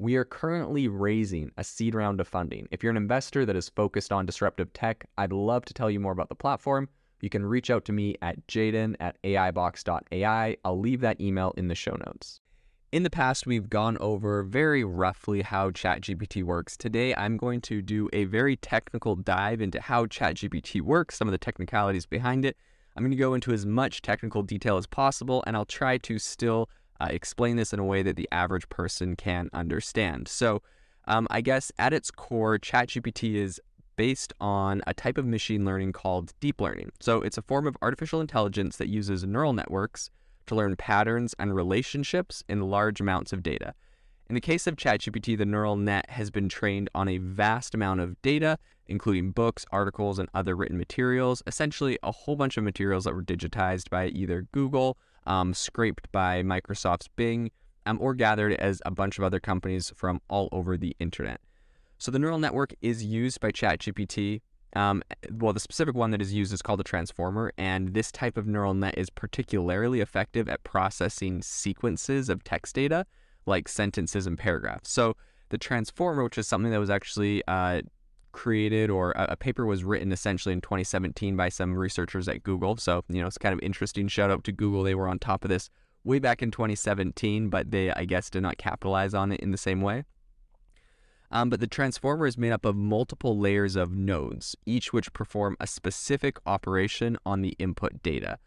We are currently raising a seed round of funding. If you're an investor that is focused on disruptive tech, I'd love to tell you more about the platform. You can reach out to me at jaeden at aibox.ai. I'll leave that email in the show notes. In the past, we've gone over very roughly how ChatGPT works. Today, I'm going to do a very technical dive into how ChatGPT works, some of the technicalities behind it. I'm going to go into as much technical detail as possible, and I'll try to still uh, explain this in a way that the average person can understand. So, um, I guess at its core, ChatGPT is based on a type of machine learning called deep learning. So, it's a form of artificial intelligence that uses neural networks to learn patterns and relationships in large amounts of data. In the case of ChatGPT, the neural net has been trained on a vast amount of data, including books, articles, and other written materials, essentially a whole bunch of materials that were digitized by either Google um, scraped by Microsoft's Bing, um, or gathered as a bunch of other companies from all over the internet. So the neural network is used by ChatGPT. Um, well, the specific one that is used is called a transformer, and this type of neural net is particularly effective at processing sequences of text data, like sentences and paragraphs. So the transformer, which is something that was actually uh, created or a, a, paper was written essentially in 2017 by some researchers at Google. So, you know, it's kind of interesting. Shout out to Google. They were on top of this way back in 2017, but they, I guess, did not capitalize on it in the same way. Um, but the transformer is made up of multiple layers of nodes, each which perform a specific operation on the input data.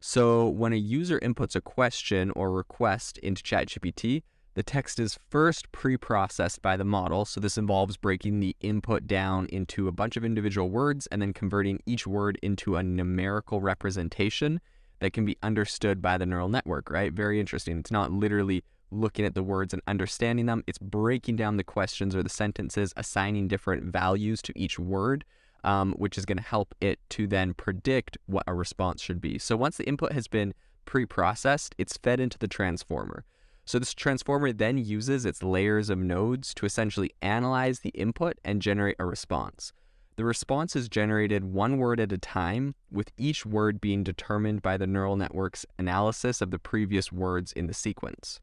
So when a user inputs a question or request into ChatGPT, the text is first pre processed by the model. So, this involves breaking the input down into a bunch of individual words and then converting each word into a numerical representation that can be understood by the neural network, right? Very interesting. It's not literally looking at the words and understanding them, it's breaking down the questions or the sentences, assigning different values to each word. Um, which is going to help it to then predict what a response should be. So once the input has been pre processed, it's fed into the transformer. So this transformer then uses its layers of nodes to essentially analyze the input and generate a response. The response is generated one word at a time, with each word being determined by the neural network's analysis of the previous words in the sequence.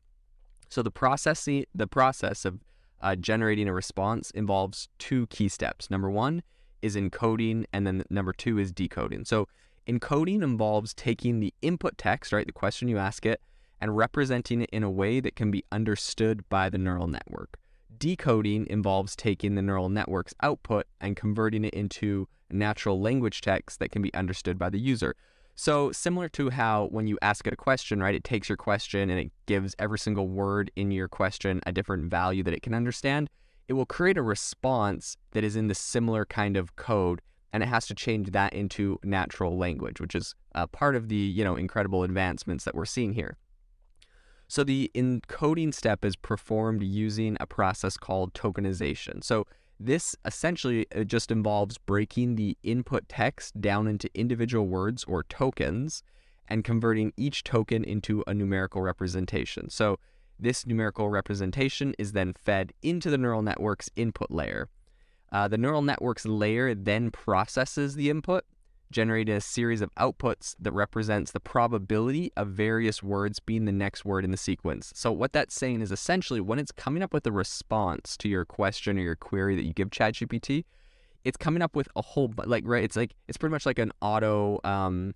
So the process, the process of uh, generating a response involves two key steps. Number one is encoding, and then number two is decoding. So encoding involves taking the input text, right, the question you ask it, and representing it in a way that can be understood by the neural network. Decoding involves taking the neural network's output and converting it into natural language text that can be understood by the user. So, similar to how when you ask it a question, right, it takes your question and it gives every single word in your question a different value that it can understand, it will create a response that is in the similar kind of code and it has to change that into natural language, which is uh, part of the, you know, incredible advancements that we're seeing here. So the encoding step is performed using a process called tokenization. So this essentially uh, just involves breaking the input text down into individual words or tokens and converting each token into a numerical representation. So this numerical representation is then fed into the neural network's input layer. Uh, the neural network's layer then processes the input generating a series of outputs that represents the probability of various words being the next word in the sequence. So what that's saying is essentially when it's coming up with a response to your question or your query that you give ChatGPT, it's coming up with a whole like right. It's like it's pretty much like an auto. Um,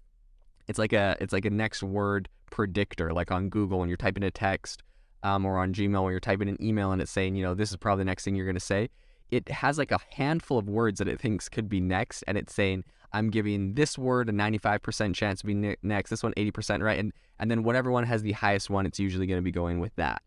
it's like a it's like a next word predictor, like on Google when you're typing a text, um, or on Gmail when you're typing an email and it's saying you know this is probably the next thing you're to say it has like a handful of words that it thinks could be next, and it's saying, I'm giving this word a 95% chance to be next, this one 80%, right? And and then whatever one has the highest one, it's usually going to be going with that.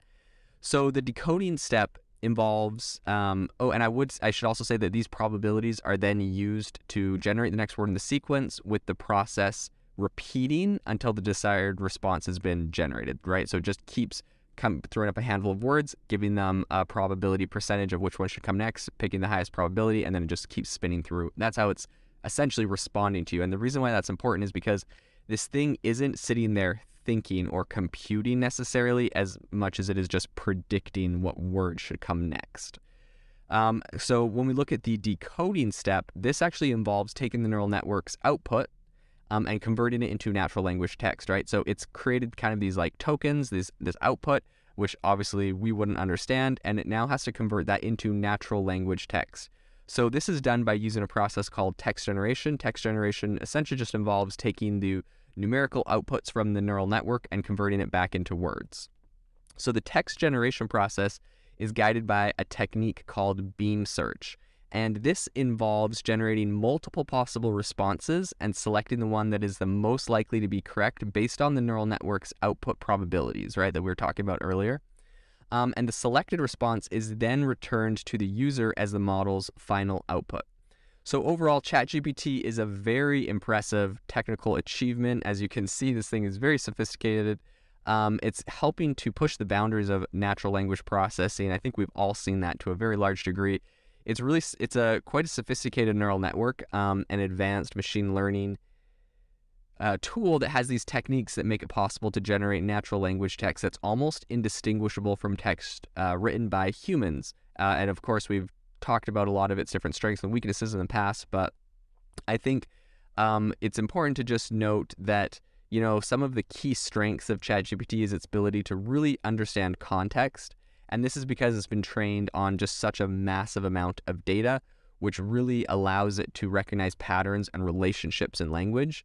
So the decoding step involves um, oh and i would i should also say that these probabilities are then used to generate the next word in the sequence with the process repeating until the desired response has been generated right so it just keeps come throwing up a handful of words giving them a probability percentage of which one should come next picking the highest probability and then it just keeps spinning through that's how it's essentially responding to you and the reason why that's important is because this thing isn't sitting there thinking or computing necessarily as much as it is just predicting what word should come next. Um, so when we look at the decoding step, this actually involves taking the neural network's output um, and converting it into natural language text, right? So it's created kind of these like tokens, this this output, which obviously we wouldn't understand, and it now has to convert that into natural language text. So this is done by using a process called text generation. Text generation essentially just involves taking the numerical outputs from the neural network and converting it back into words. So the text generation process is guided by a technique called beam search. And this involves generating multiple possible responses and selecting the one that is the most likely to be correct based on the neural network's output probabilities, right, that we were talking about earlier. Um, and the selected response is then returned to the user as the model's final output. So overall, ChatGPT is a very impressive technical achievement. As you can see, this thing is very sophisticated. Um, it's helping to push the boundaries of natural language processing. I think we've all seen that to a very large degree. It's really it's a quite a sophisticated neural network, um, an advanced machine learning uh, tool that has these techniques that make it possible to generate natural language text that's almost indistinguishable from text uh, written by humans. Uh, and of course, we've talked about a lot of its different strengths and weaknesses in the past, but I think um, it's important to just note that you know some of the key strengths of ChatGPT is its ability to really understand context, and this is because it's been trained on just such a massive amount of data, which really allows it to recognize patterns and relationships in language